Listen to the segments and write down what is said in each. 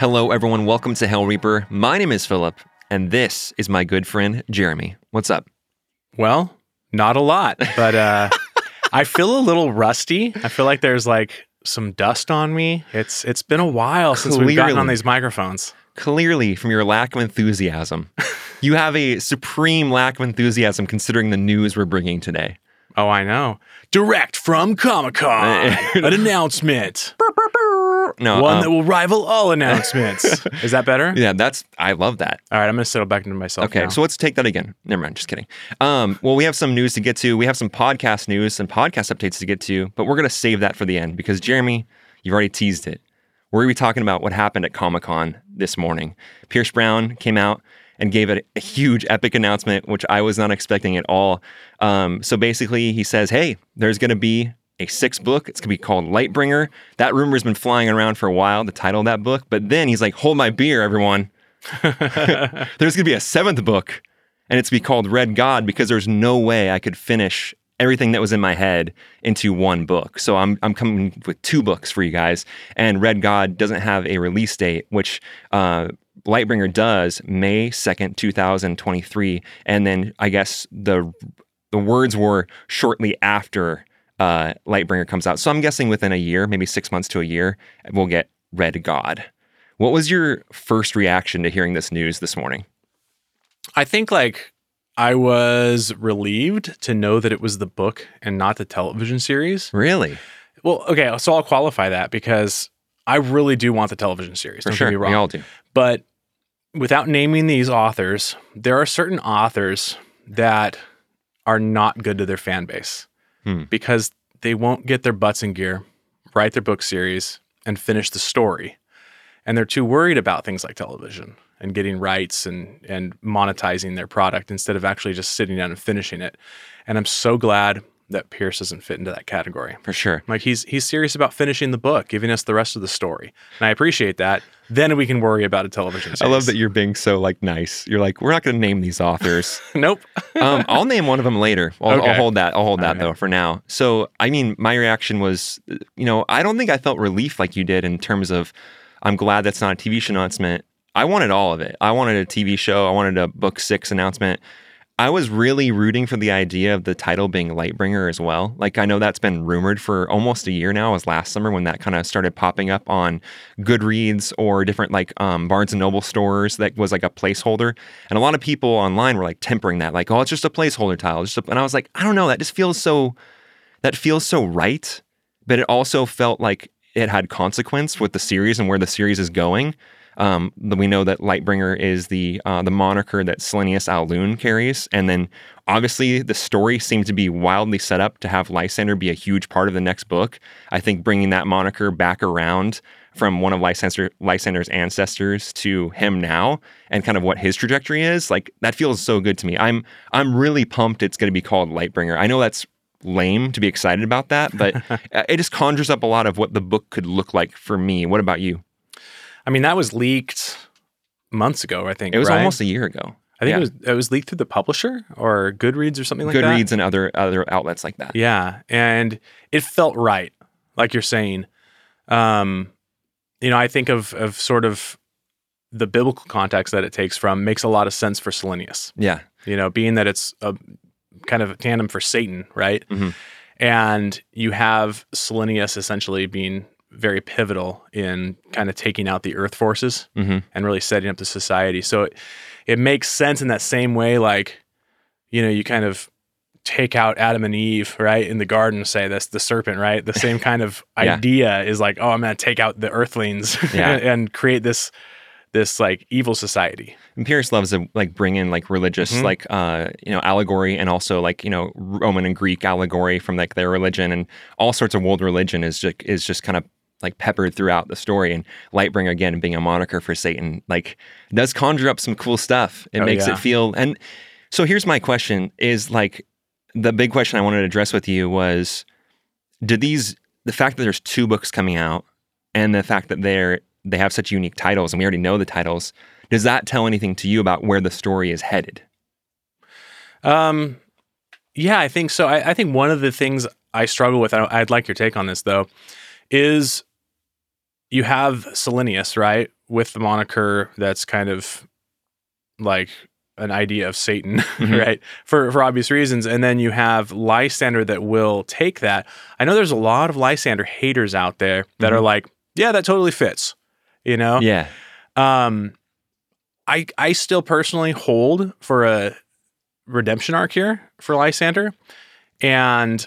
Hello, everyone. Welcome to Hail Reaper. My name is Philip, and this is my good friend Jeremy. What's up? Well, not a lot, but uh, I feel a little rusty. I feel like there's like some dust on me. It's it's been a while since we've gotten on these microphones. Clearly, from your lack of enthusiasm, you have a supreme lack of enthusiasm considering the news we're bringing today. Oh, I know. Direct from Comic Con, an announcement, No, one um, that will rival all announcements. Is that better? yeah, that's I love that. All right, I'm gonna settle back into myself. Okay, now. so let's take that again. Never mind, just kidding. Um, well, we have some news to get to. We have some podcast news, some podcast updates to get to, but we're gonna save that for the end because Jeremy, you've already teased it. We're gonna be talking about what happened at Comic Con this morning. Pierce Brown came out and gave a, a huge epic announcement, which I was not expecting at all. Um, so basically, he says, "Hey, there's gonna be." A sixth book. It's gonna be called Lightbringer. That rumor's been flying around for a while. The title of that book, but then he's like, "Hold my beer, everyone." there's going to be a seventh book and it's going to be called Red God because there's no way I could finish everything that was in my head into one book. So I'm I'm coming with two books for you guys. And Red God doesn't have a release date, which uh, Lightbringer does, May second, two thousand twenty-three. And then I guess the the words were shortly after uh, Lightbringer comes out. So I'm guessing within a year, maybe six months to a year, we'll get Red God. What was your first reaction to hearing this news this morning? I think like I was relieved to know that it was the book and not the television series. Really? Well, okay, so I'll qualify that because I really do want the television series. For don't sure. get me wrong. We all do. But without naming these authors, there are certain authors that are not good to their fan base Hmm. because they won't get their butts in gear, write their book series, and finish the story. And they're too worried about things like television and getting rights and and monetizing their product instead of actually just sitting down and finishing it. And I'm so glad that Pierce doesn't fit into that category. For sure. Like he's he's serious about finishing the book, giving us the rest of the story. And I appreciate that. Then we can worry about a television I love that you're being so like nice. You're like, we're not going to name these authors. nope. um, I'll name one of them later. I'll, I'll hold that. I'll hold that right. though for now. So, I mean, my reaction was, you know, I don't think I felt relief like you did in terms of, I'm glad that's not a TV show announcement. I wanted all of it. I wanted a TV show. I wanted a book six announcement. I was really rooting for the idea of the title being Lightbringer as well. Like I know that's been rumored for almost a year now. It was last summer when that kind of started popping up on Goodreads or different like um, Barnes and Noble stores. That was like a placeholder, and a lot of people online were like tempering that, like, "Oh, it's just a placeholder title." Just and I was like, I don't know. That just feels so. That feels so right, but it also felt like it had consequence with the series and where the series is going. Um, we know that Lightbringer is the uh, the moniker that Silenius au Lune carries, and then obviously the story seemed to be wildly set up to have Lysander be a huge part of the next book. I think bringing that moniker back around from one of Lysander, Lysander's ancestors to him now, and kind of what his trajectory is, like that feels so good to me. I'm I'm really pumped. It's going to be called Lightbringer. I know that's lame to be excited about that, but it just conjures up a lot of what the book could look like for me. What about you? I mean, that was leaked months ago, I think. It was right? almost a year ago. I think yeah. it was it was leaked through the publisher or Goodreads or something like that. Goodreads and other other outlets like that. Yeah, and it felt right, like you're saying. Um, you know, I think of of sort of the biblical context that it takes from makes a lot of sense for Silenius. Yeah. You know, being that it's a kind of a tandem for Satan, right? Mhm. And you have Silenius essentially being very pivotal in kind of taking out the earth forces hmm and really setting up the society. So it, it makes sense in that same way, like, you know, you kind of take out Adam and Eve, right, in the garden, say that's the serpent, right? The same kind of Yeah. idea is like, oh, I'm gonna take out the earthlings Yeah. and create this this like evil society. And Pierce loves to like bring in like religious Mhm. like uh you know allegory and also like you know Roman and Greek allegory from like their religion and all sorts of world religion is just is just kind of like peppered throughout the story and Lightbringer again being a moniker for Satan like does conjure up some cool stuff. It Oh, makes yeah. it feel and so here's my question is like the big question I wanted to address with you was did these the fact that there's two books coming out and the fact that they're they have such unique titles and we already know the titles does that tell anything to you about where the story is headed Um, yeah, I think so. I, I think one of the things I struggle with, I, I'd like your take on this though, is you have Silenius, right? with the moniker that's kind of like an idea of Satan, Mhm. right? For for obvious reasons. And then you have Lysander that will take that. I know there's a lot of Lysander haters out there that are Mhm. like, yeah, that totally fits. You know? Yeah. Um I I still personally hold for a redemption arc here for Lysander. And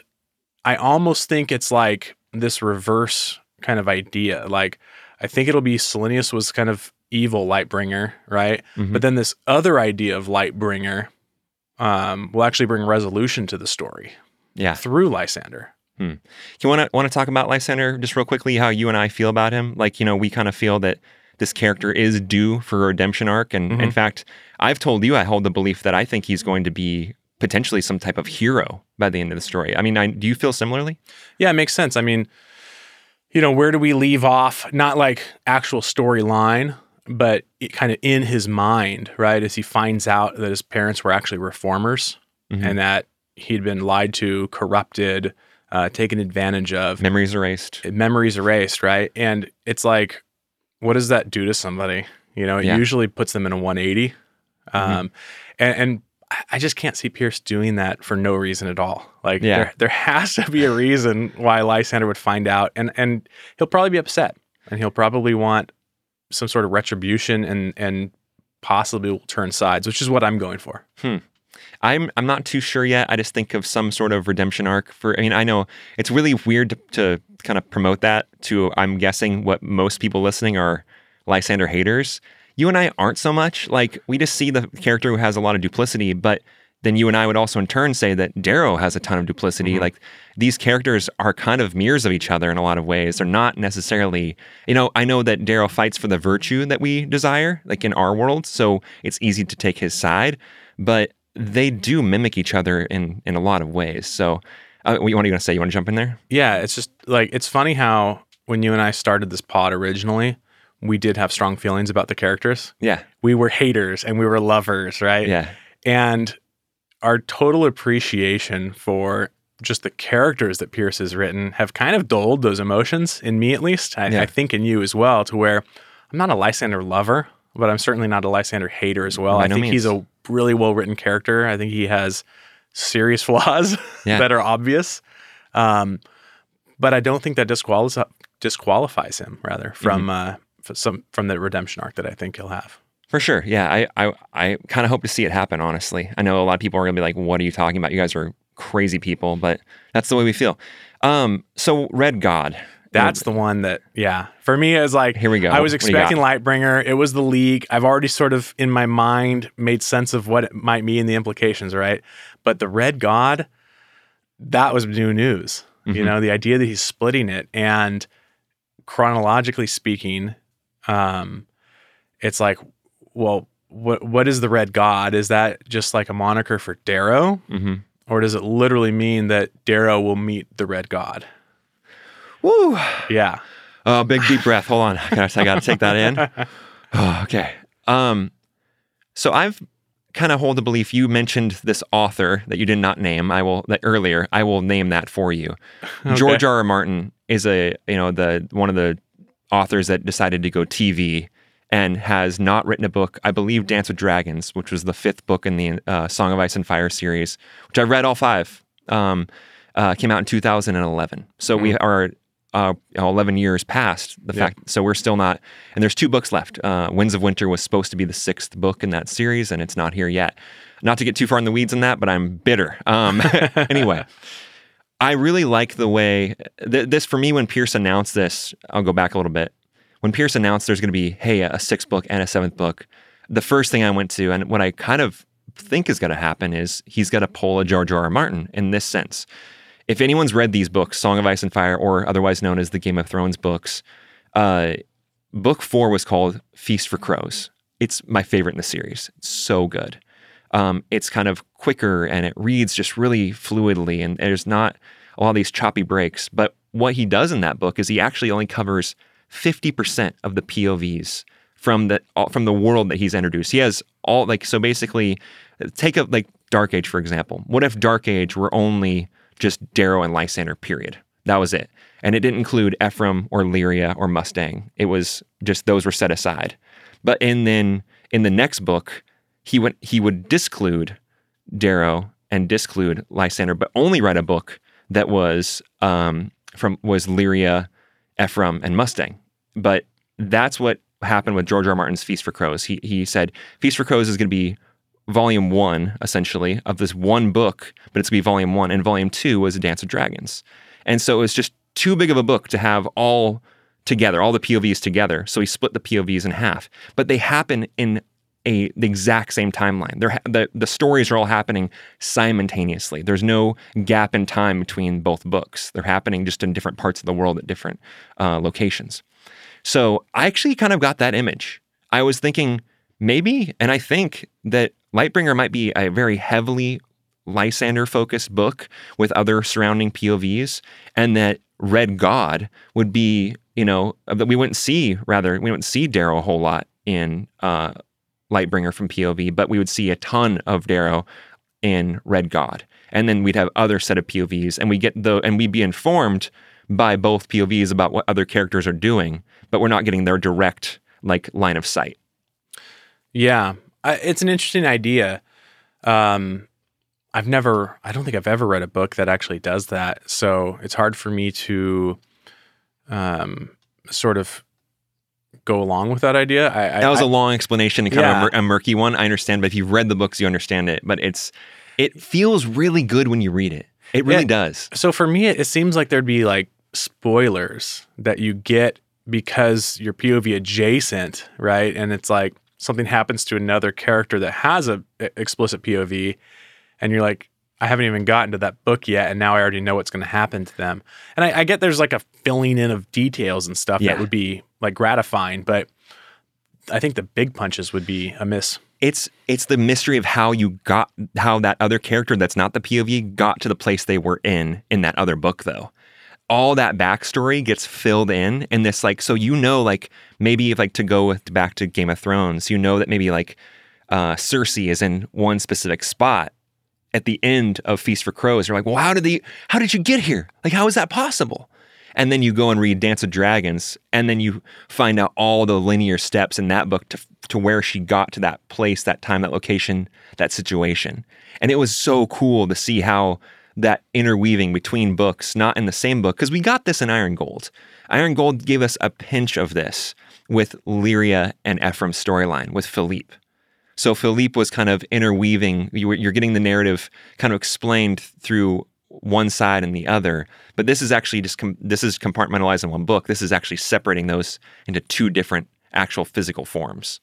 I almost think it's like this reverse kind of idea. Like I think it'll be Silenius was kind of evil Lightbringer, right? Mhm. But then this other idea of Lightbringer um, will actually bring resolution to the story Yeah. through Lysander. You want to want to talk about Lysander just real quickly? How you and I feel about him? Like you know, we kind of feel that this character is due for a redemption arc, and in Mhm. fact, I've told you I hold the belief that I think he's going to be potentially some type of hero by the end of the story. I mean, I, do you feel similarly? Yeah, it makes sense. I mean, you know, where do we leave off? Not like actual storyline, but it kind of in his mind, right? As he finds out that his parents were actually reformers Mhm. and that he'd been lied to, corrupted, uh, taken advantage of, Memories erased. memories erased, right? And it's like, what does that do to somebody? You know, it Yeah. usually puts them in a 180. Mhm. Um, and, and I- just can't see Pierce doing that for no reason at all. Like Yeah. there, there has to be a reason why Lysander would find out, and and he'll probably be upset, and he'll probably want some sort of retribution, and and possibly will turn sides, which is what I'm going for. Hmm. I'm I'm not too sure yet. I just think of some sort of redemption arc for. I mean, I know it's really weird to, to kind of promote that to. I'm guessing what most people listening are Lysander haters. You and I aren't so much. Like we just see the character who has a lot of duplicity, but then you and I would also in turn say that Darrow has a ton of duplicity. Mhm. Like these characters are kind of mirrors of each other in a lot of ways. They're not necessarily, you know, I know that Darrow fights for the virtue that we desire, like in our world, so it's easy to take his side, but they do mimic each other in in a lot of ways. So, uh, what are you want to say? You want to jump in there? Yeah, it's just like it's funny how when you and I started this pod originally, we did have strong feelings about the characters. Yeah, We were haters and we were lovers, right? yeah, and our total appreciation for just the characters that Pierce has written have kind of dulled those emotions in me, at least. I, Yeah. I think in you as well, to where I'm not a Lysander lover, but I'm certainly not a Lysander hater as well. By I no think he's a really well written character. I think he has serious flaws Yeah. that are obvious. Um, but I don't think that disqualifies disqualifies him rather from Mm-hmm. uh, some from the redemption arc that I think he'll have. for sure. Yeah, I I, I kind of hope to see it happen. Honestly, I know a lot of people are gonna be like, "What are you talking about? You guys are crazy people," but that's the way we feel. Um, so Red God. That's the one that, yeah, for me it was like Here we go. I was What do you got? expecting Lightbringer. It was the league. I've already sort of in my mind made sense of what it might mean, the implications, right? But the Red God, that was new news. You Mhm. know, the idea that he's splitting it, and chronologically speaking, um, it's like, well, what what is the Red God? Is that just like a moniker for Darrow, hmm or does it literally mean that Darrow will meet the Red God? Woo! Yeah. Oh, big deep breath. Hold on. I gotta, I gotta take that in. Oh, okay. Um, so I've kind of hold the belief you mentioned this author that you did not name. I will that earlier. I will name that for you. Okay. George R. R. Martin is a you know the one of the authors that decided to go TV and has not written a book. I believe Dance with Dragons, which was the fifth book in the uh, Song of Ice and Fire series, which I read all five. Um, uh, came out in 2011. So we are uh, 11 years past the Yeah. fact. So we're still not. And there's two books left. Uh, Winds of Winter was supposed to be the sixth book in that series, and it's not here yet. Not to get too far in the weeds on that, but I'm bitter. Um, anyway, I really like the way th- this for me. When Pierce announced this, I'll go back a little bit. When Pierce announced there's going to be hey a sixth book and a seventh book, the first thing I went to and what I kind of think is going to happen is he's going to pull a George R. R. Martin in this sense. If anyone's read these books, Song of Ice and Fire, or otherwise known as the Game of Thrones books, uh, book four was called Feast for Crows. It's my favorite in the series. It's so good. Um, it's kind of quicker and it reads just really fluidly, and there's not a lot of these choppy breaks. But what he does in that book is he actually only covers 50% of the POVs from the from the world that he's introduced. He has all like so basically take a like Dark Age for example. What if Dark Age were only just Darrow and Lysander period? That was it. and it didn't include Ephraim or Lyria or Mustang. It was just those were set aside. But and then in the next book, he went he would disclude Darrow and disclude Lysander, but only write a book that was um, from was Lyria, Ephraim, and Mustang. But that's what happened with George R. R. Martin's Feast for Crows. He he said Feast for Crows is going to be volume one essentially of this one book, but it's going to be volume one, and volume two was A Dance of Dragons. And so it was just too big of a book to have all together, all the POVs together. So he split the POVs in half. But they happen in a the exact same timeline. They're, the the stories are all happening simultaneously. There's no gap in time between both books. They're happening just in different parts of the world at different uh, locations. So I actually kind of got that image. I was thinking maybe, and I think that Lightbringer might be a very heavily Lysander focused book with other surrounding POVs, and that Red God would be, you know, that we wouldn't see, rather, we wouldn't see Darrow a whole lot in uh, Lightbringer from POV, but we would see a ton of Darrow in Red God. And then we'd have other set of POVs, and we get the and we'd be informed by both POVs about what other characters are doing, but we're not getting their direct like line of sight. Yeah, I, it's an interesting idea. Um, I've never, I don't think I've ever read a book that actually does that. So it's hard for me to um, sort of go along with that idea. I, that was a long explanation and kind yeah. of a, a murky one. I understand, but if you've read the books, you understand it. But it's, it feels really good when you read it. It really yeah. does. So for me, it, it seems like there'd be like spoilers that you get because you're POV adjacent, right? And it's like something happens to another character that has a explicit POV, and you're like, I haven't even gotten to that book yet, and now I already know what's going to happen to them. And I, I, get there's like a filling in of details and stuff yeah. that would be like gratifying, but I think the big punches would be a miss. It's it's the mystery of how you got how that other character that's not the POV got to the place they were in in that other book though all that backstory gets filled in in this like so you know like maybe if like to go with, back to Game of Thrones, you know that maybe like uh, Cersei is in one specific spot at the end of Feast for Crows. You're like, well, how did the how did you get here? Like, how is that possible? And then you go and read Dance of Dragons, and then you find out all the linear steps in that book to to where she got to that place, that time, that location, that situation. And it was so cool to see how that interweaving between books, not in the same book, because we got this in Iron Gold. Iron Gold gave us a pinch of this with Lyria and Ephraim's storyline with Philippe. So Philippe was kind of interweaving. You're getting the narrative kind of explained through one side and the other, but this is actually just com- this is compartmentalized in one book. This is actually separating those into two different actual physical forms.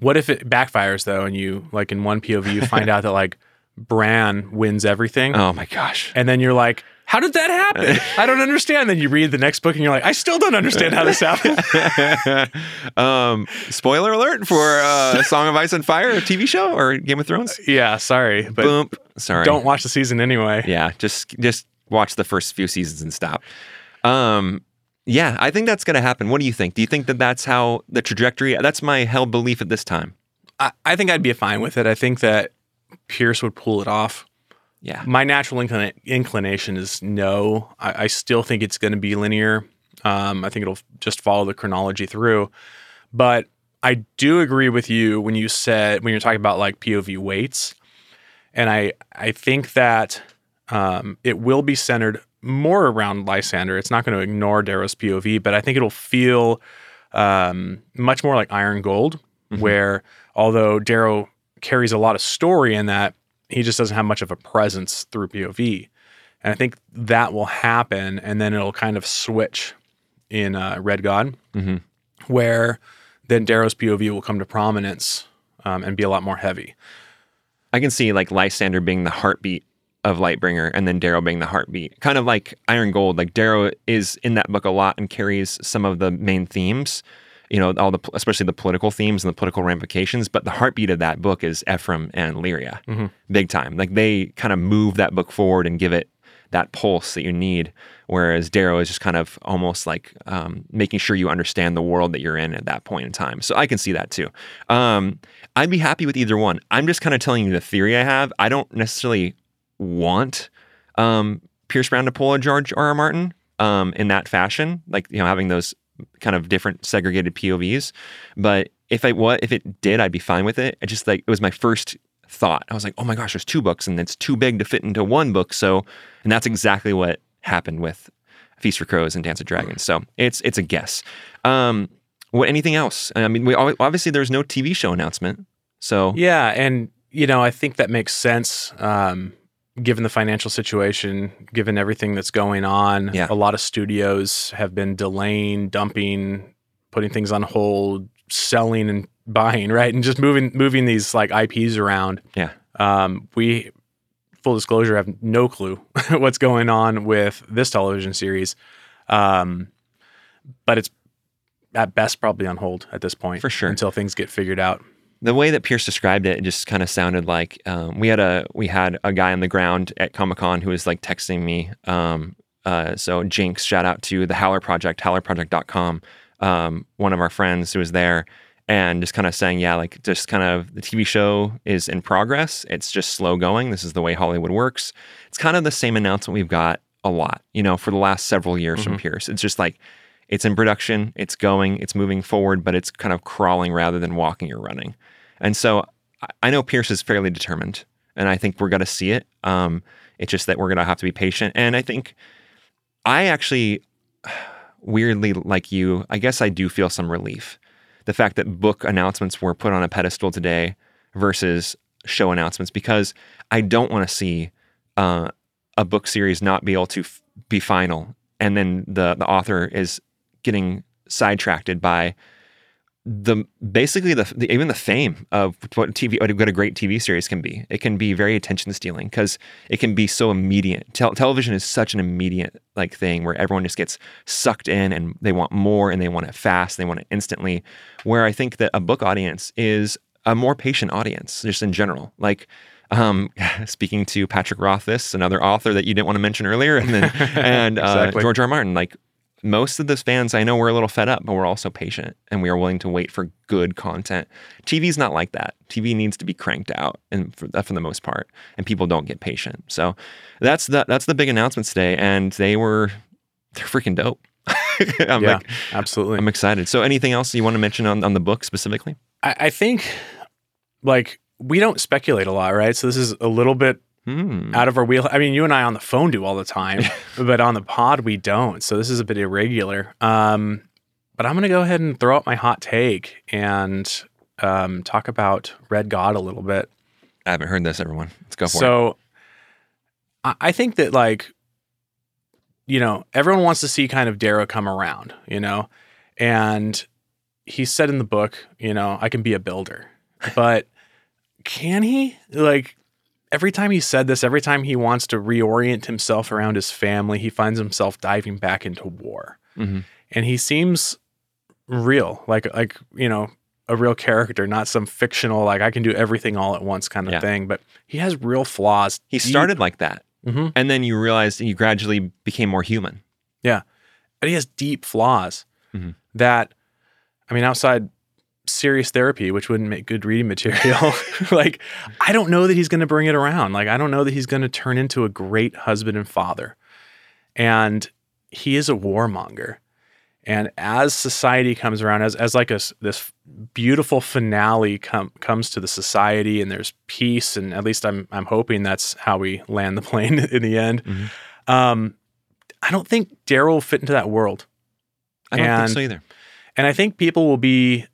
What if it backfires though, and you like in one POV you find out that like Bran wins everything. Oh my gosh. And then you're like, how did that happen? I don't understand. Then you read the next book and you're like, I still don't understand how this happened. um, spoiler alert for uh, Song of Ice and Fire, a TV show or Game of Thrones. Yeah, sorry, but Boom. Sorry. Don't watch the season anyway. Yeah, just just watch the first few seasons and stop. Um, yeah, I think that's going to happen. What do you think? Do you think that that's how the trajectory? That's my held belief at this time. I, I think I'd be fine with it. I think that Pierce would pull it off. Yeah. My natural inclina- inclination is no. I, I still think it's going to be linear. Um, I think it'll just follow the chronology through. But I do agree with you when you said when you're talking about like POV weights, and I I think that um, it will be centered more around Lysander. It's not going to ignore Darrow's POV, but I think it'll feel um, much more like Iron Gold, mm-hmm. where although Darrow carries a lot of story in that he just doesn't have much of a presence through POV. And I think that will happen, and then it'll kind of switch in uh, Red God, mm-hmm. where then Darrow's POV will come to prominence um, and be a lot more heavy. I can see like Lysander being the heartbeat of Lightbringer, and then Darrow being the heartbeat, kind of like Iron Gold. Like Darrow is in that book a lot and carries some of the main themes, you know, all the especially the political themes and the political ramifications. But the heartbeat of that book is Ephraim and Lyria, mm-hmm. big time. Like they kind of move that book forward and give it that pulse that you need. Whereas Darrow is just kind of almost like um, making sure you understand the world that you're in at that point in time. So I can see that too. Um, I'd be happy with either one. I'm just kind of telling you the theory I have. I don't necessarily want um, Pierce Brown to pull a George R. R. Martin um, in that fashion, like you know having those kind of different segregated POVs. But if I what if it did, I'd be fine with it. I just like it was my first thought. I was like, oh my gosh, there's two books and it's too big to fit into one book. So, and that's exactly what happened with Feast for Crows and Dance of Dragons. So it's it's a guess. Um, what anything else? I mean, we obviously there's no TV show announcement. So yeah, and you know I think that makes sense. Um, given the financial situation, given everything that's going on, Yeah. a lot of studios have been delaying, dumping, putting things on hold, selling and buying, right? And just moving moving these like IPs around. Yeah. Um, we full disclosure have no clue what's going on with this television series. Um, but it's at best probably on hold at this point For sure. until things get figured out. The way that Pierce described it, it just kind of sounded like um, we had a we had a guy on the ground at Comic Con who was like texting me. Um, uh, so Jinx, shout out to the Howler Project, howlerproject.com. Um, one of our friends who was there and just kind of saying, yeah, like just kind of the TV show is in progress. It's just slow going. This is the way Hollywood works. It's kind of the same announcement we've got a lot, you know, for the last several years from Pierce. It's just like it's in production, it's going, it's moving forward, but it's kind of crawling rather than walking or running. And so I- know Pierce is fairly determined, and I think we're going to see it. Um, it's just that we're going to have to be patient. And I think I actually, weirdly, like you, I guess I do feel some relief. The fact that book announcements were put on a pedestal today versus show announcements, because I don't want to see uh, a book series not be able to f- be final, and then the the author is getting sidetracked by the basically the, the even the fame of what TV what a great TV series can be. It can be very attention stealing because it can be so immediate. Tel- television is such an immediate like thing where everyone just gets sucked in and they want more and they want it fast. They want it instantly. Where I think that a book audience is a more patient audience just in general. Like um, speaking to Patrick Rothfuss, another author that you didn't want to mention earlier, and then and uh, Exactly. George R. R. Martin, like most of those fans I know we're a little fed up, but we're also patient and we are willing to wait for good content. TV's not like that. TV needs to be cranked out, and for, for the most part, and people don't get patient. So that's the that's the big announcements today, and they were they're freaking dope. I'm yeah, like absolutely. I'm excited. So anything else you want to mention on, on the book specifically? I, I think like we don't speculate a lot, right? So this is a little bit Hmm. out of our wheel. I mean, you and I on the phone do all the time, but on the pod we don't. So this is a bit irregular. Um, but I'm gonna go ahead and throw out my hot take and um, talk about Red God a little bit. I haven't heard this, everyone. Let's go for it. so I, I think that like you know everyone wants to see kind of Darrow come around, you know, and he said in the book, you know, I can be a builder, but can he like? Every time he said this, every time he wants to reorient himself around his family, he finds himself diving back into war Mhm. and he seems real like like you know a real character not some fictional like i can do everything all at once kind of Yeah. thing but he has real flaws He started like that, hmm and then you realized you gradually became more human. Yeah, but he has deep flaws Mhm. that i mean outside serious therapy which wouldn't make good reading material. Like i don't know that he's going to bring it around. Like i don't know that he's going to turn into a great husband and father. And he is a warmonger. And as society comes around as, as like a, this beautiful finale com- comes to the society and there's peace and at least i'm i'm hoping that's how we land the plane in the end Mhm. um i don't think Darrow will fit into that world. I don't And- think so either. and I think people will be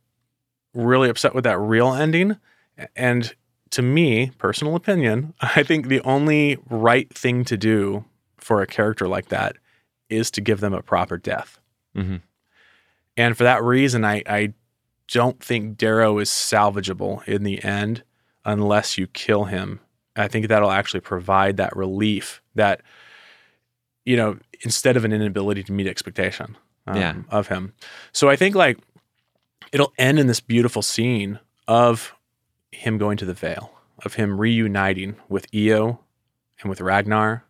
really upset with that real ending. And to me, personal opinion, I think the only right thing to do for a character like that is to give them a proper death. Mhm. And for that reason, I, I don't think Darrow is salvageable in the end unless you kill him. I think that'll actually provide that relief that, you know, instead of an inability to meet expectation um, Yeah. of him. So I think like it'll end in this beautiful scene of him going to the Vale, of him reuniting with Eo and with Ragnar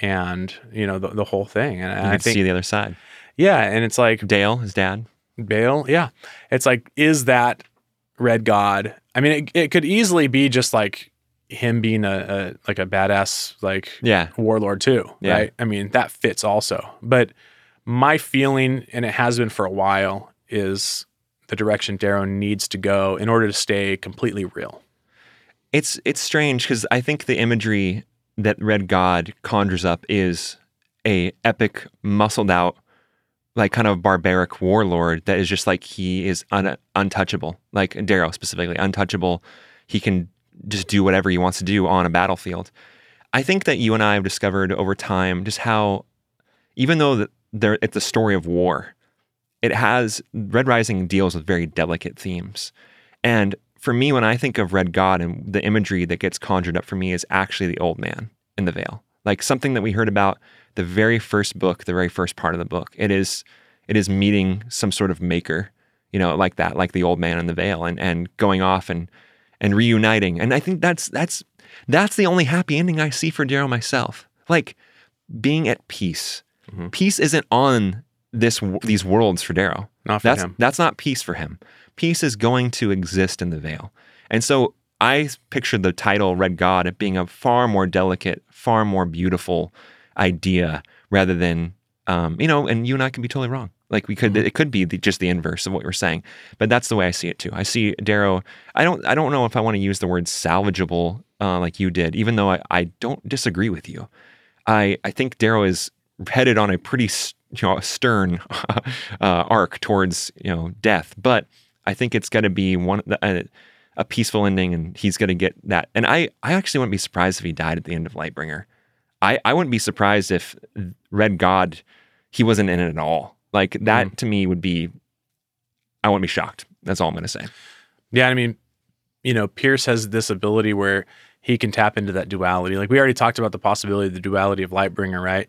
and, you know, the, the whole thing. And You I think, see the other side. yeah. And it's like, Dale, his dad. Bale. Yeah. It's like, is that Red God? I mean, it, it could easily be just like him being a, a like a badass like Yeah. warlord too, Yeah. right? I mean, that fits also. But my feeling, and it has been for a while, is the direction Darrow needs to go in order to stay completely real. It's it's strange because I think the imagery that Red God conjures up is a epic, muscled out, like kind of barbaric warlord that is just like he is un- untouchable. Like Darrow specifically, untouchable. He can just do whatever he wants to do on a battlefield. I think that you and I have discovered over time just how, even though that there it's a story of war, it has Red Rising deals with very delicate themes, and for me, when I think of Red God and the imagery that gets conjured up for me is actually the old man in the Vale, like something that we heard about the very first book, the very first part of the book. It is it is meeting some sort of maker, you know, like that, like the old man in the Vale, and and going off and and reuniting. And I think that's that's that's the only happy ending I see for Darrow myself. Like being at peace. Mhm. Peace isn't on this these worlds for Darrow. Not for That's him. that's not peace for him. Peace is going to exist in the Vale. And so I pictured the title Red God as being a far more delicate, far more beautiful idea rather than um, you know, and you and I can be totally wrong. Like we could, it could be the, just the inverse of what you're saying, but that's the way I see it too. I see Darrow. I don't, I don't know if I want to use the word salvageable uh, like you did, even though I, I don't disagree with you. I, I think Darrow is headed on a pretty, you know, a stern uh, arc towards you know death, but I think it's going to be one a, a peaceful ending, and he's going to get that. And I, I actually wouldn't be surprised if he died at the end of Lightbringer. I, I wouldn't be surprised if Red God he wasn't in it at all. Like that to me would be I wouldn't be shocked. That's all I'm gonna say. Yeah, I mean, you know, Pierce has this ability where he can tap into that duality. Like we already talked about the possibility of the duality of Lightbringer, right?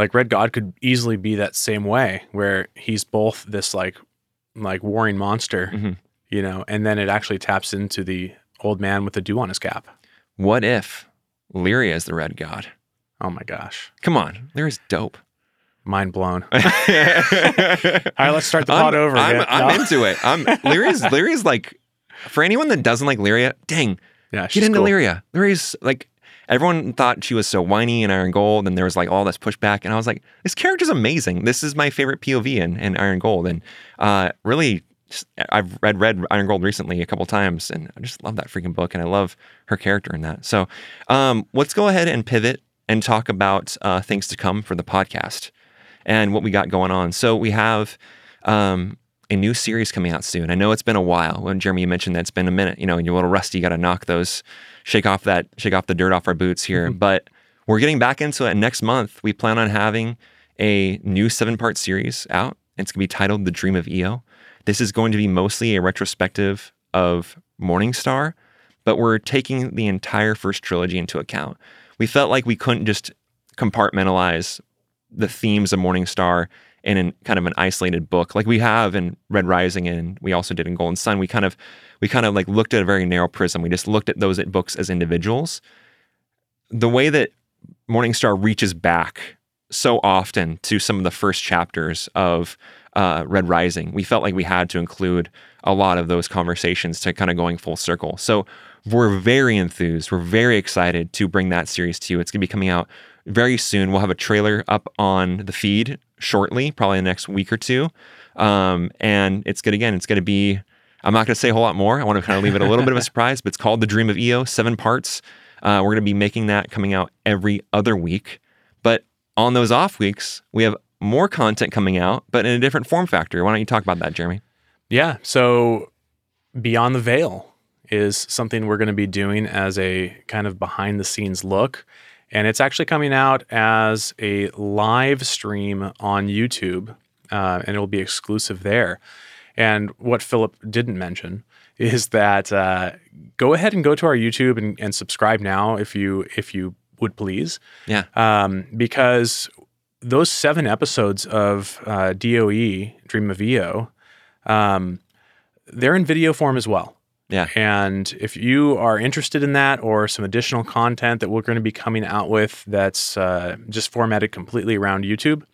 Like Red God could easily be that same way, where he's both this like like warring monster, Mhm. you know, and then it actually taps into the old man with the dew on his cap. What if Lyria is the red god? Oh my gosh. Come on. Lyria's dope. Mind blown. All right, let's start the pod over I'm, again. I'm No. into it. I'm Lyria's Lyria's like for anyone that doesn't like Lyria, dang, Yeah, get into cool. Lyria. Lyria's like everyone thought she was so whiny in Iron Gold, and there was like all this pushback, and I was like, this character's amazing. This is my favorite POV in, in Iron Gold, and uh, really, just- I've read read Iron Gold recently a couple times, and I just love that freaking book, and I love her character in that. So, um, let's go ahead and pivot and talk about uh, things to come for the podcast and what we got going on. So we have um, a new series coming out soon. I know it's been a while. When Jeremy you mentioned that it's been a minute, you know, and you're a little rusty. You got to knock those, shake off that, shake off the dirt off our boots here. Mm-hmm. But we're getting back into it next month. We plan on having a new seven part series out. It's going to be titled The Dream of EO. This is going to be mostly a retrospective of Morningstar, but we're taking the entire first trilogy into account. We felt like we couldn't just compartmentalize the themes of Morningstar in an kind of an isolated book like we have in Red Rising and we also did in Golden Sun. We kind of we kind of like looked at a very narrow prism. We just looked at those books as individuals. The way that Morningstar reaches back so often to some of the first chapters of uh, Red Rising, we felt like we had to include a lot of those conversations to kind of going full circle. So we're very enthused. We're very excited to bring that series to you. It's going to be coming out very soon. We'll have a trailer up on the feed shortly, probably in the next week or two. Um, and it's good again. It's going to be. I'm not going to say a whole lot more. I want to kind of leave it a little bit of a surprise, but it's called The Dream of EO, seven parts. Uh, we're going to be making that coming out every other week. But on those off weeks, we have more content coming out, but in a different form factor. Why don't you talk about that, Jeremy? Yeah. So Beyond the Veil is something we're going to be doing as a kind of behind the scenes look. And it's actually coming out as a live stream on YouTube, uh, and it will be exclusive there. And what Philip didn't mention is that uh, go ahead and go to our YouTube and, and subscribe now if you if you would please, Yeah. um, because those seven episodes of uh, DOE Dream of EO, um, they're in video form as well. Yeah. And if you are interested in that or some additional content that we're going to be coming out with that's uh, just formatted completely around YouTube,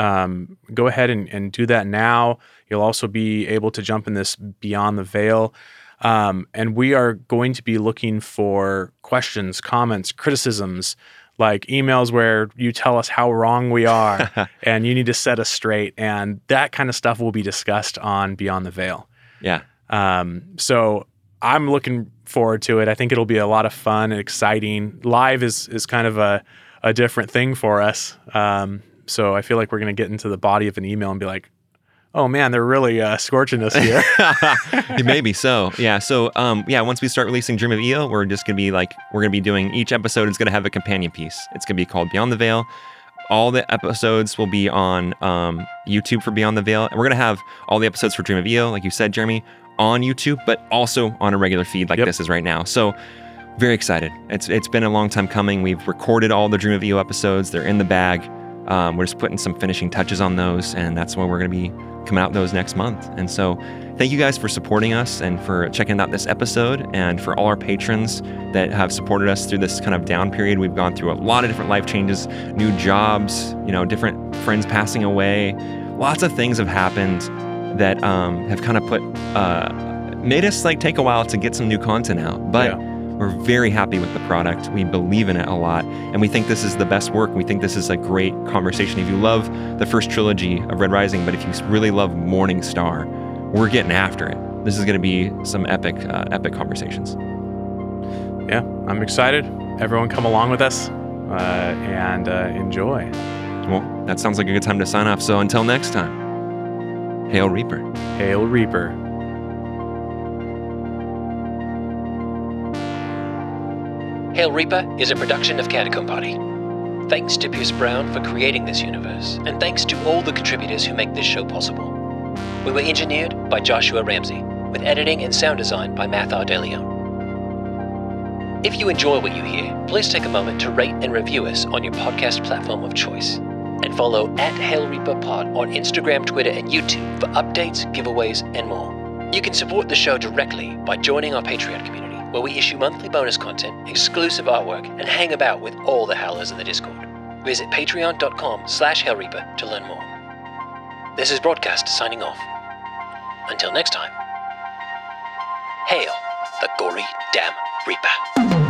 um, go ahead and, and do that now. You'll also be able to jump in this Beyond the Veil. Um, and we are going to be looking for questions, comments, criticisms, like emails where you tell us how wrong we are and you need to set us straight. And that kind of stuff will be discussed on Beyond the Veil. Yeah. Um, so I'm looking forward to it. I think it'll be a lot of fun and exciting. Live is is kind of a, a different thing for us. Um, so I feel like we're going to get into the body of an email and be like, oh man, they're really uh, scorching us here. Maybe so. Yeah. So, um, yeah, once we start releasing Dream of Eo, we're just going to be like, we're going to be doing each episode is going to have a companion piece. It's going to be called Beyond the Veil. All the episodes will be on um, YouTube for Beyond the Veil. And we're going to have all the episodes for Dream of Eo, like you said, Jeremy, on YouTube, but also on a regular feed like Yep. this is right now. So, very excited. It's it's been a long time coming. We've recorded all the Dream of Eo episodes. They're in the bag. Um, we're just putting some finishing touches on those, and that's when we're going to be coming out those next month. And so, thank you guys for supporting us and for checking out this episode, and for all our patrons that have supported us through this kind of down period. We've gone through a lot of different life changes, new jobs, you know, different friends passing away. Lots of things have happened that um, have kind of put uh, made us like take a while to get some new content out, but. Yeah. We're very happy with the product. We believe in it a lot, and we think this is the best work. We think this is a great conversation. If you love the first trilogy of Red Rising, but if you really love Morning Star, we're getting after it. This is going to be some epic, uh, epic conversations. yeah, I'm excited. Everyone come along with us uh, and uh, enjoy. Well, that sounds like a good time to sign off. So until next time, Hail Reaper. Hail Reaper. Hail Reaper is a production of Catacomb Party. Thanks to Pierce Brown for creating this universe, and thanks to all the contributors who make this show possible. We were engineered by Joshua Ramsey, with editing and sound design by Mathar De Leon. If you enjoy what you hear, please take a moment to rate and review us on your podcast platform of choice. And follow at Hail Reaper Pod on Instagram, Twitter, and YouTube for updates, giveaways, and more. You can support the show directly by joining our Patreon community, where we issue monthly bonus content, exclusive artwork, and hang about with all the howlers in the Discord. Visit patreon.com slash hailreaper to learn more. This is Broadcast signing off. Until next time, hail the gory damn reaper.